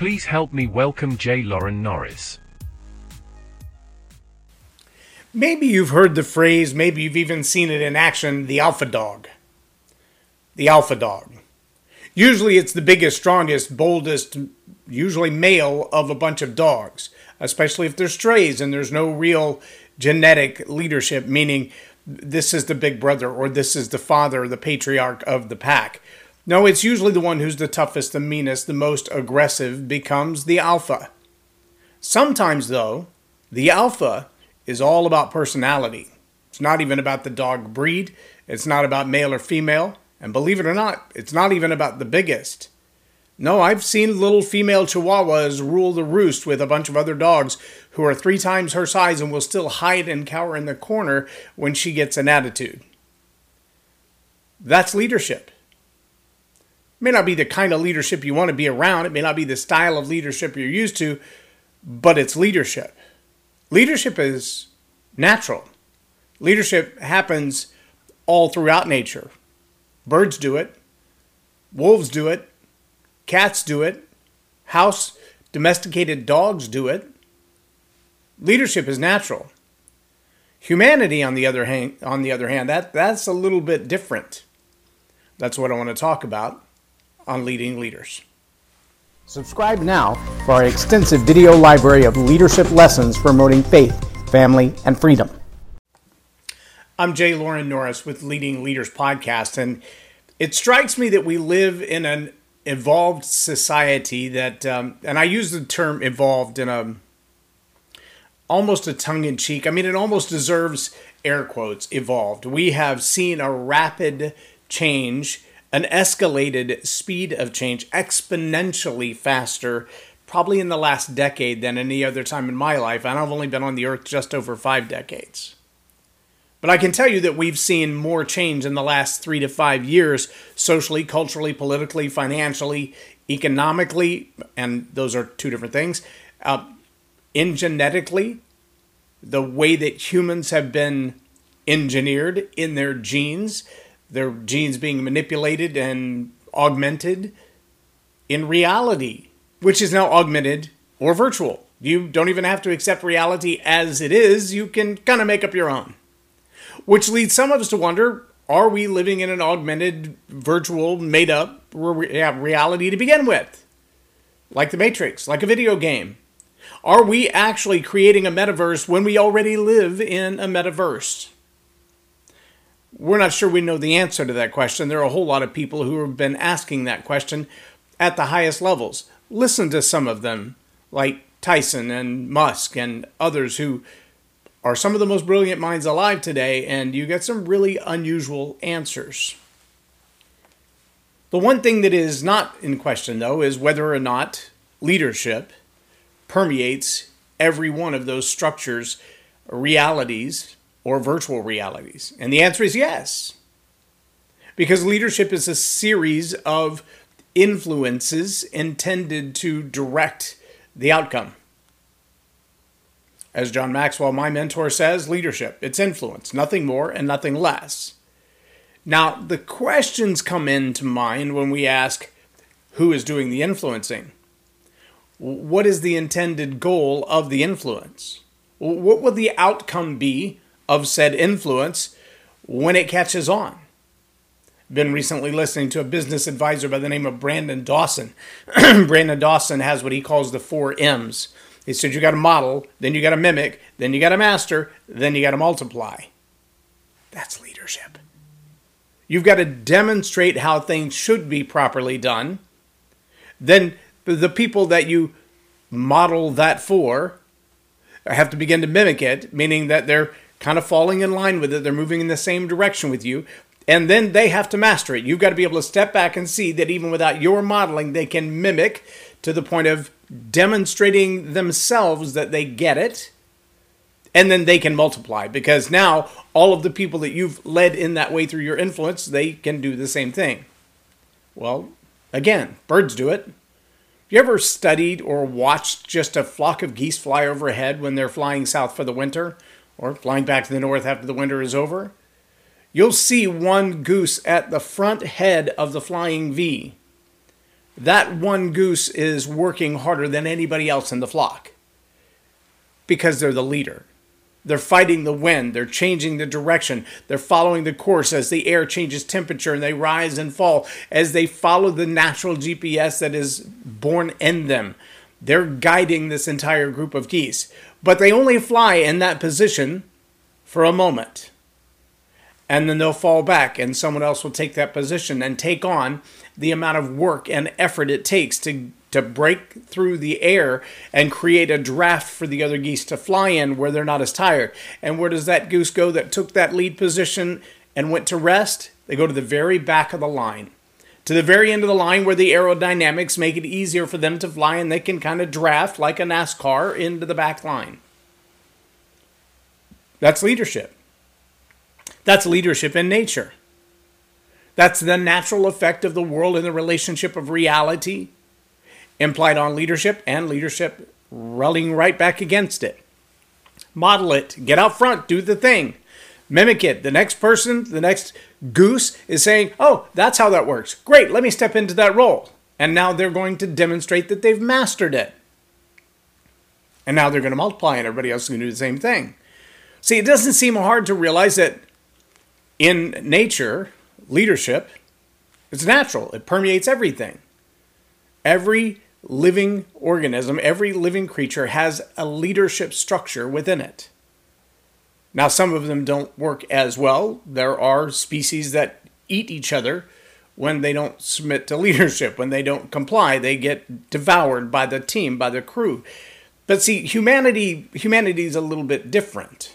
Please help me welcome J. Loren Norris. Maybe you've heard the phrase, maybe you've even seen it in action the alpha dog. The alpha dog. Usually it's the biggest, strongest, boldest, usually male of a bunch of dogs, especially if they're strays and there's no real genetic leadership, meaning this is the big brother or this is the father, the patriarch of the pack. No, it's usually the one who's the toughest, the meanest, the most aggressive becomes the alpha. Sometimes, though, the alpha is all about personality. It's not even about the dog breed, it's not about male or female, and believe it or not, it's not even about the biggest. No, I've seen little female chihuahuas rule the roost with a bunch of other dogs who are three times her size and will still hide and cower in the corner when she gets an attitude. That's leadership. May not be the kind of leadership you want to be around, it may not be the style of leadership you're used to, but it's leadership. Leadership is natural. Leadership happens all throughout nature. Birds do it, wolves do it, cats do it, house domesticated dogs do it. Leadership is natural. Humanity, on the other hand, on the other hand, that, that's a little bit different. That's what I want to talk about on leading leaders. Subscribe now for our extensive video library of leadership lessons promoting faith, family, and freedom. I'm Jay Loren Norris with Leading Leaders Podcast, and it strikes me that we live in an evolved society that, um, and I use the term evolved in a almost a tongue in cheek. I mean, it almost deserves air quotes evolved. We have seen a rapid change an escalated speed of change exponentially faster probably in the last decade than any other time in my life and i've only been on the earth just over five decades. But i can tell you that we've seen more change in the last three to five years socially culturally politically financially economically and those are two different things uh, in genetically the way that humans have been engineered in their genes their genes being manipulated and augmented in reality, which is now augmented or virtual. You don't even have to accept reality as it is, you can kind of make up your own. Which leads some of us to wonder are we living in an augmented, virtual, made up reality to begin with? Like the Matrix, like a video game. Are we actually creating a metaverse when we already live in a metaverse? We're not sure we know the answer to that question. There are a whole lot of people who have been asking that question at the highest levels. Listen to some of them, like Tyson and Musk and others who are some of the most brilliant minds alive today, and you get some really unusual answers. The one thing that is not in question, though, is whether or not leadership permeates every one of those structures, realities, or virtual realities? And the answer is yes. Because leadership is a series of influences intended to direct the outcome. As John Maxwell, my mentor, says, leadership, it's influence, nothing more and nothing less. Now, the questions come into mind when we ask who is doing the influencing? What is the intended goal of the influence? What will the outcome be of said influence when it catches on. Been recently listening to a business advisor by the name of Brandon Dawson. Brandon Dawson has what he calls the four M's. He said you got to model, then you got to mimic, then you got to master, then you got to multiply. That's leadership. You've got to demonstrate how things should be properly done. Then the people that you model that for have to begin to mimic it, meaning that they're kind of falling in line with it. They're moving in the same direction with you. And then they have to master it. You've got to be able to step back and see that even without your modeling, they can mimic to the point of demonstrating themselves that they get it. And then they can multiply because now all of the people that you've led in that way through your influence, they can do the same thing. Well, again, birds do it. You ever studied or watched just a flock of geese fly overhead when they're flying south for the winter? Or flying back to the north after the winter is over, you'll see one goose at the front head of the flying V. that one goose is working harder than anybody else in the flock because they're the leader. They're fighting the wind. They're changing the direction. They're following the course as the air changes temperature and they rise and fall as they follow the natural GPS that is born in them. They're guiding this entire group of geese. But they only fly in that position for a moment. And then they'll fall back, and someone else will take that position and take on the amount of work and effort it takes to to break through the air and create a draft for the other geese to fly in where they're not as tired. And where does that goose go that took that lead position and went to rest? They go to the very back of the line. To the very end of the line where the aerodynamics make it easier for them to fly and they can kind of draft like a NASCAR into the back line. That's leadership. That's leadership in nature. That's the natural effect of the world in the relationship of reality implied on leadership and leadership running right back against it. Model it, get out front, do the thing, mimic it. The next person, the next goose is saying, Oh, that's how that works. Great, let me step into that role. And now they're going to demonstrate that they've mastered it. And now they're going to multiply, and everybody else is going to do the same thing. See, it doesn't seem hard to realize that in nature, leadership, it's natural, it permeates everything. Every living organism, every living creature has a leadership structure within it. Now, some of them don't work as well. There are species that eat each other when they don't submit to leadership, when they don't comply, they get devoured by the team, by the crew. But see, humanity humanity is a little bit different.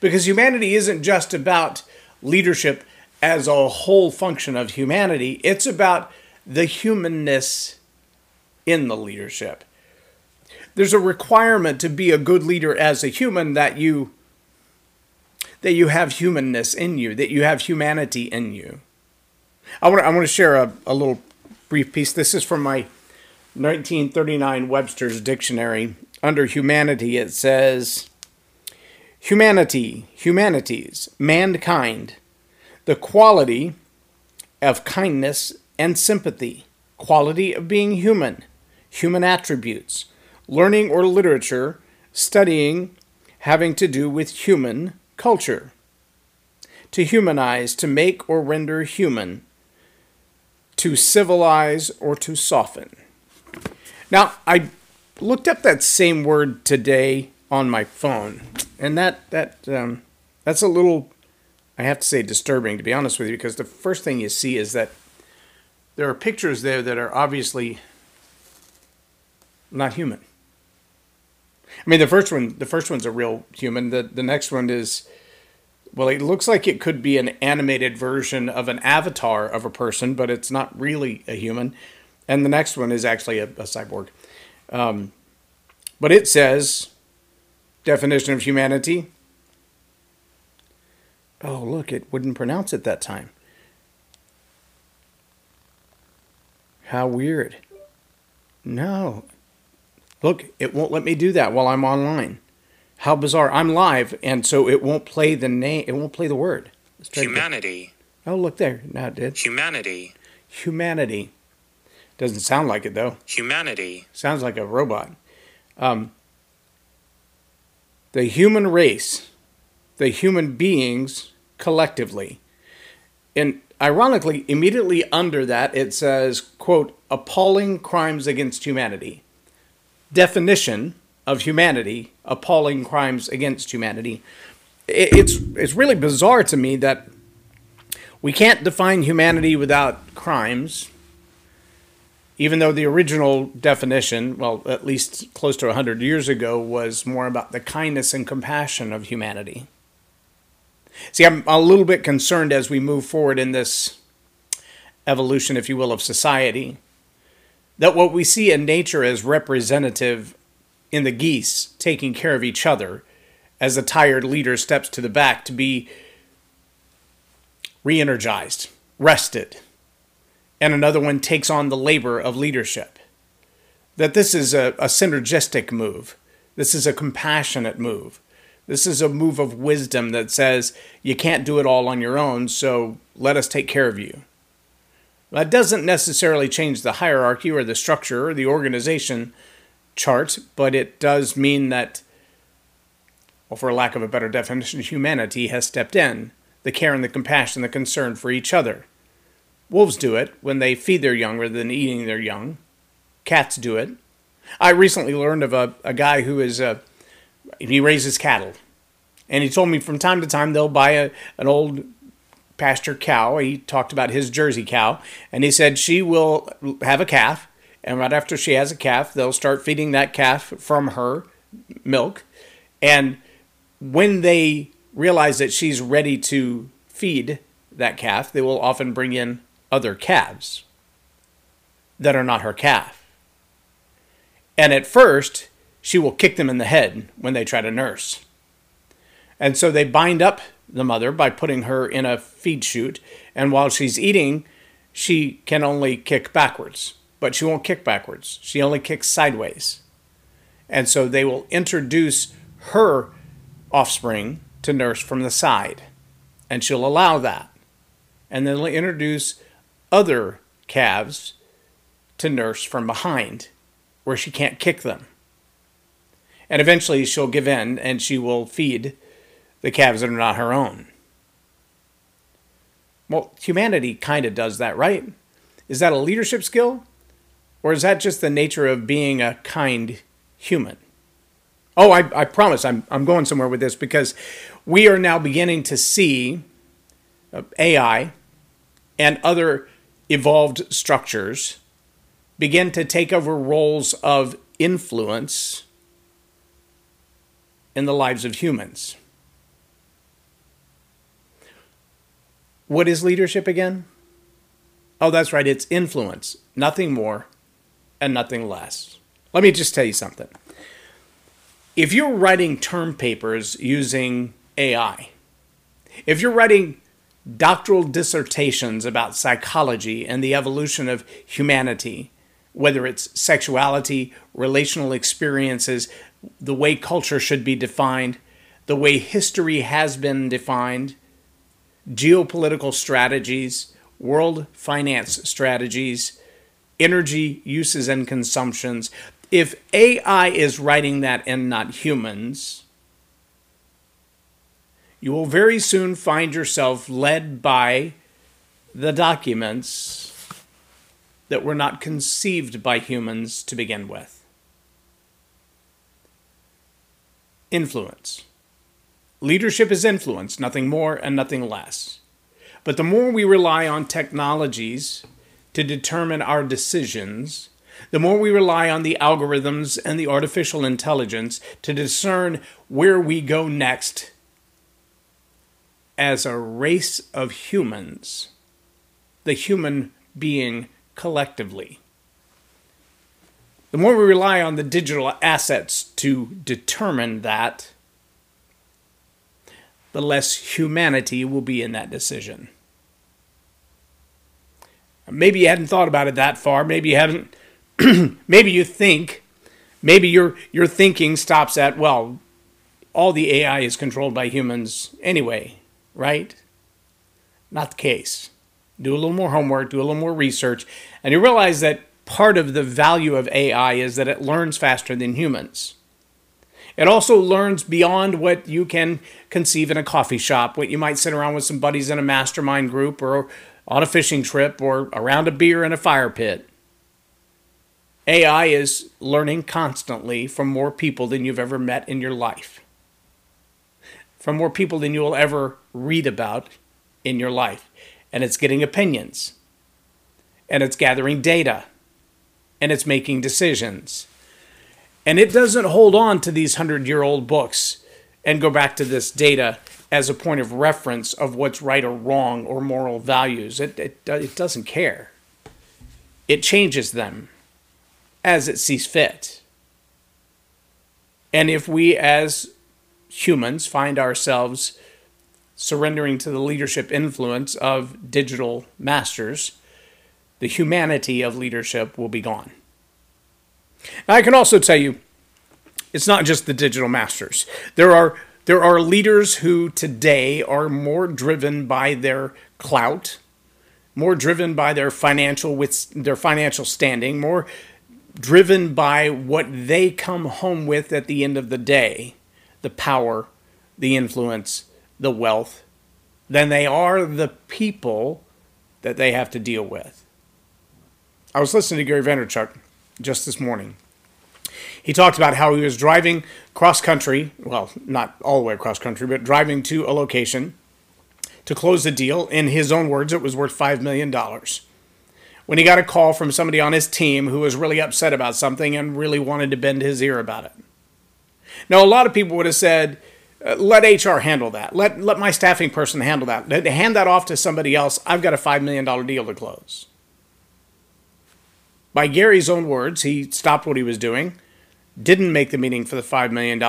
Because humanity isn't just about leadership as a whole function of humanity, it's about the humanness in the leadership. There's a requirement to be a good leader as a human that you that you have humanness in you, that you have humanity in you. I want to, I want to share a, a little brief piece. This is from my 1939 Webster's Dictionary. Under humanity, it says humanity, humanities, mankind, the quality of kindness and sympathy, quality of being human, human attributes, learning or literature, studying having to do with human culture. To humanize, to make or render human, to civilize or to soften. Now, I looked up that same word today on my phone, and that that um, that's a little, I have to say, disturbing to be honest with you, because the first thing you see is that there are pictures there that are obviously not human. I mean, the first one, the first one's a real human. The the next one is, well, it looks like it could be an animated version of an avatar of a person, but it's not really a human. And the next one is actually a, a cyborg. Um, but it says, definition of humanity. Oh, look, it wouldn't pronounce it that time. How weird. No. Look, it won't let me do that while I'm online. How bizarre. I'm live, and so it won't play the name, it won't play the word. Humanity. Oh, look there. Now it did. Humanity. Humanity. Doesn't sound like it, though. Humanity. Sounds like a robot. Um, the human race, the human beings collectively. And ironically, immediately under that, it says, quote, appalling crimes against humanity. Definition of humanity, appalling crimes against humanity. It's, it's really bizarre to me that we can't define humanity without crimes, even though the original definition, well, at least close to 100 years ago, was more about the kindness and compassion of humanity. See, I'm a little bit concerned as we move forward in this evolution, if you will, of society, that what we see in nature as representative in the geese taking care of each other as a tired leader steps to the back to be re energized, rested, and another one takes on the labor of leadership. That this is a, a synergistic move, this is a compassionate move. This is a move of wisdom that says you can't do it all on your own, so let us take care of you. That doesn't necessarily change the hierarchy or the structure or the organization chart, but it does mean that, well, for lack of a better definition, humanity has stepped in. The care and the compassion, the concern for each other. Wolves do it when they feed their young rather than eating their young. Cats do it. I recently learned of a, a guy who is a, he raises cattle. And he told me from time to time they'll buy a, an old pasture cow. He talked about his Jersey cow. And he said she will have a calf. And right after she has a calf, they'll start feeding that calf from her milk. And when they realize that she's ready to feed that calf, they will often bring in other calves that are not her calf. And at first, she will kick them in the head when they try to nurse. And so they bind up the mother by putting her in a feed chute, and while she's eating, she can only kick backwards, but she won't kick backwards. She only kicks sideways. And so they will introduce her offspring to nurse from the side, and she'll allow that. And then they'll introduce other calves to nurse from behind, where she can't kick them. And eventually she'll give in and she will feed the calves that are not her own. Well, humanity kind of does that, right? Is that a leadership skill? Or is that just the nature of being a kind human? Oh, I, I promise I'm, I'm going somewhere with this because we are now beginning to see uh, AI and other evolved structures begin to take over roles of influence in the lives of humans. What is leadership again? Oh, that's right, it's influence, nothing more and nothing less. Let me just tell you something. If you're writing term papers using AI, if you're writing doctoral dissertations about psychology and the evolution of humanity, whether it's sexuality, relational experiences, the way culture should be defined, the way history has been defined, geopolitical strategies, world finance strategies, energy uses and consumptions. If AI is writing that and not humans, you will very soon find yourself led by the documents that were not conceived by humans to begin with. Influence. Leadership is influence, nothing more and nothing less. But the more we rely on technologies to determine our decisions, the more we rely on the algorithms and the artificial intelligence to discern where we go next as a race of humans, the human being collectively. The more we rely on the digital assets to determine that, the less humanity will be in that decision. Maybe you hadn't thought about it that far. Maybe you haven't. maybe you think. Maybe your your thinking stops at well, all the AI is controlled by humans anyway right? Not the case. Do a little more homework, do a little more research, and you realize that part of the value of AI is that it learns faster than humans. It also learns beyond what you can conceive in a coffee shop, what you might sit around with some buddies in a mastermind group or on a fishing trip or around a beer in a fire pit. AI is learning constantly from more people than you've ever met in your life from more people than you will ever read about in your life. And it's getting opinions, and it's gathering data, and it's making decisions. And it doesn't hold on to these hundred year old books and go back to this data as a point of reference of what's right or wrong or moral values. It, it, uh, it doesn't care. It changes them as it sees fit. And if we, as humans find ourselves surrendering to the leadership influence of digital masters, the humanity of leadership will be gone. Now, I can also tell you, it's not just the digital masters. There are there are leaders who today are more driven by their clout, more driven by their financial with their financial standing, more driven by what they come home with at the end of the day, the power, the influence, the wealth, than they are the people that they have to deal with. I was listening to Gary Vaynerchuk just this morning. He talked about how he was driving cross country, well, not all the way across country, but driving to a location to close the deal. In his own words, it was worth $5 million. When he got a call from somebody on his team who was really upset about something and really wanted to bend his ear about it. Now, a lot of people would have said, uh, let HR handle that. Let, let my staffing person handle that. Hand that off to somebody else. I've got a $5 million deal to close. By Gary's own words, he stopped what he was doing, didn't make the meeting for the $5 million,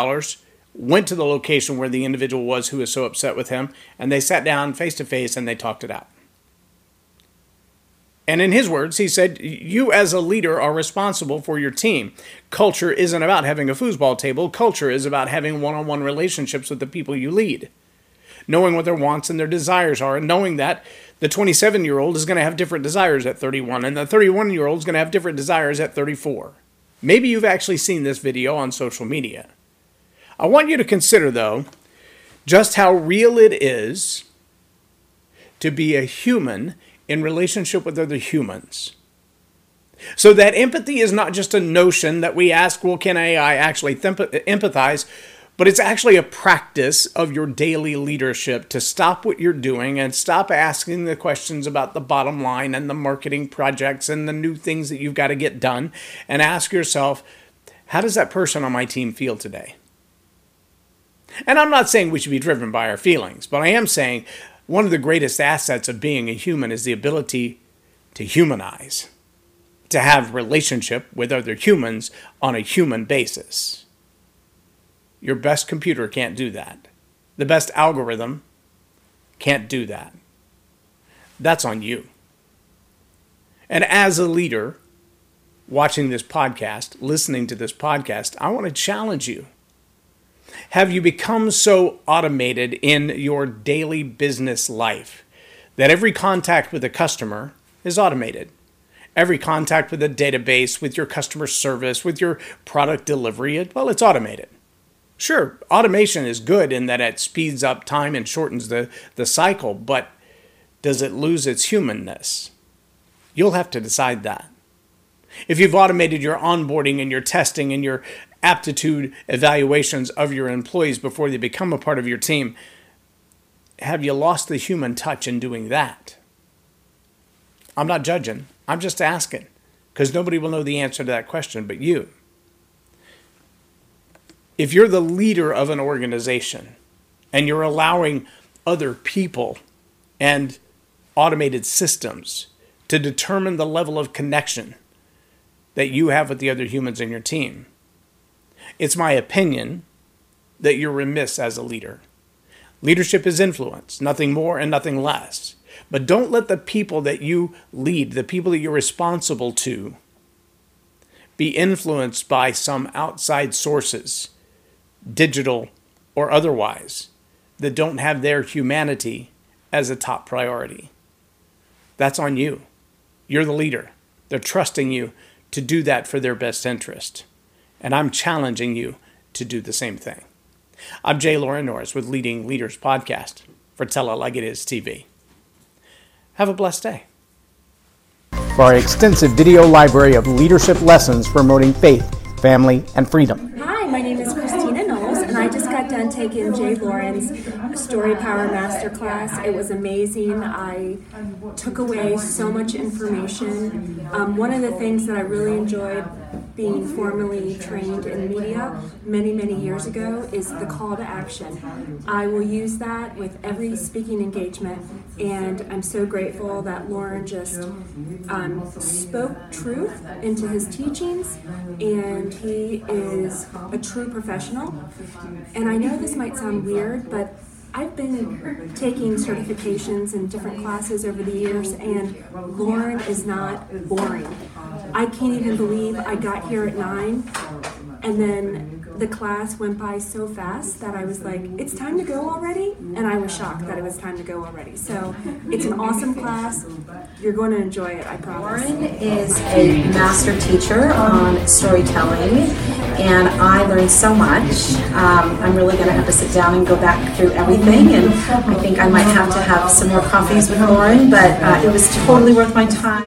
went to the location where the individual was who was so upset with him, and they sat down face to face and they talked it out. And in his words, he said, You as a leader are responsible for your team. Culture isn't about having a foosball table, culture is about having one on one relationships with the people you lead. Knowing what their wants and their desires are, and knowing that the 27 year old is going to have different desires at 31, and the 31 year old is going to have different desires at 34. Maybe you've actually seen this video on social media. I want you to consider, though, just how real it is to be a human in relationship with other humans. So that empathy is not just a notion that we ask, well, can AI actually empathize? But it's actually a practice of your daily leadership to stop what you're doing and stop asking the questions about the bottom line and the marketing projects and the new things that you've got to get done and ask yourself, how does that person on my team feel today? And I'm not saying we should be driven by our feelings, but I am saying one of the greatest assets of being a human is the ability to humanize, to have relationship with other humans on a human basis. Your best computer can't do that. The best algorithm can't do that. That's on you. And as a leader, watching this podcast, listening to this podcast, I want to challenge you have you become so automated in your daily business life that every contact with a customer is automated? Every contact with a database, with your customer service, with your product delivery, well, it's automated. Sure, automation is good in that it speeds up time and shortens the, the cycle, but does it lose its humanness? You'll have to decide that. If you've automated your onboarding and your testing and your aptitude evaluations of your employees before they become a part of your team, have you lost the human touch in doing that? I'm not judging, I'm just asking because nobody will know the answer to that question but you. If you're the leader of an organization and you're allowing other people and automated systems to determine the level of connection that you have with the other humans in your team, it's my opinion that you're remiss as a leader. Leadership is influence, nothing more and nothing less. But don't let the people that you lead, the people that you're responsible to, be influenced by some outside sources, digital or otherwise, that don't have their humanity as a top priority. That's on you. You're the leader. They're trusting you to do that for their best interest. And I'm challenging you to do the same thing. I'm Jay Loren Norris with Leading Leaders Podcast for Tell It Like It Is TV. Have a blessed day. For our extensive video library of leadership lessons promoting faith, family, and freedom. Hi, my name is Christina Knowles, and I just done taking Jay Loren's StoryPower Masterclass. It was amazing. I took away so much information. Um, one of the things that I really enjoyed being formally trained in media many, many years ago is the call to action. I will use that with every speaking engagement, and I'm so grateful that Loren just um, spoke truth into his teachings, and he is a true professional. And I know this might sound weird, but I've been taking certifications in different classes over the years, and Loren is not boring. I can't even believe I got here at nine, and then the class went by so fast that I was like, it's time to go already? And I was shocked that it was time to go already. So it's an awesome class. You're going to enjoy it, I promise. Loren is a master teacher on storytelling, and I learned so much. Um, I'm really going to have to sit down and go back through everything, and I think I might have to have some more coffees with Loren, but uh, it was totally worth my time.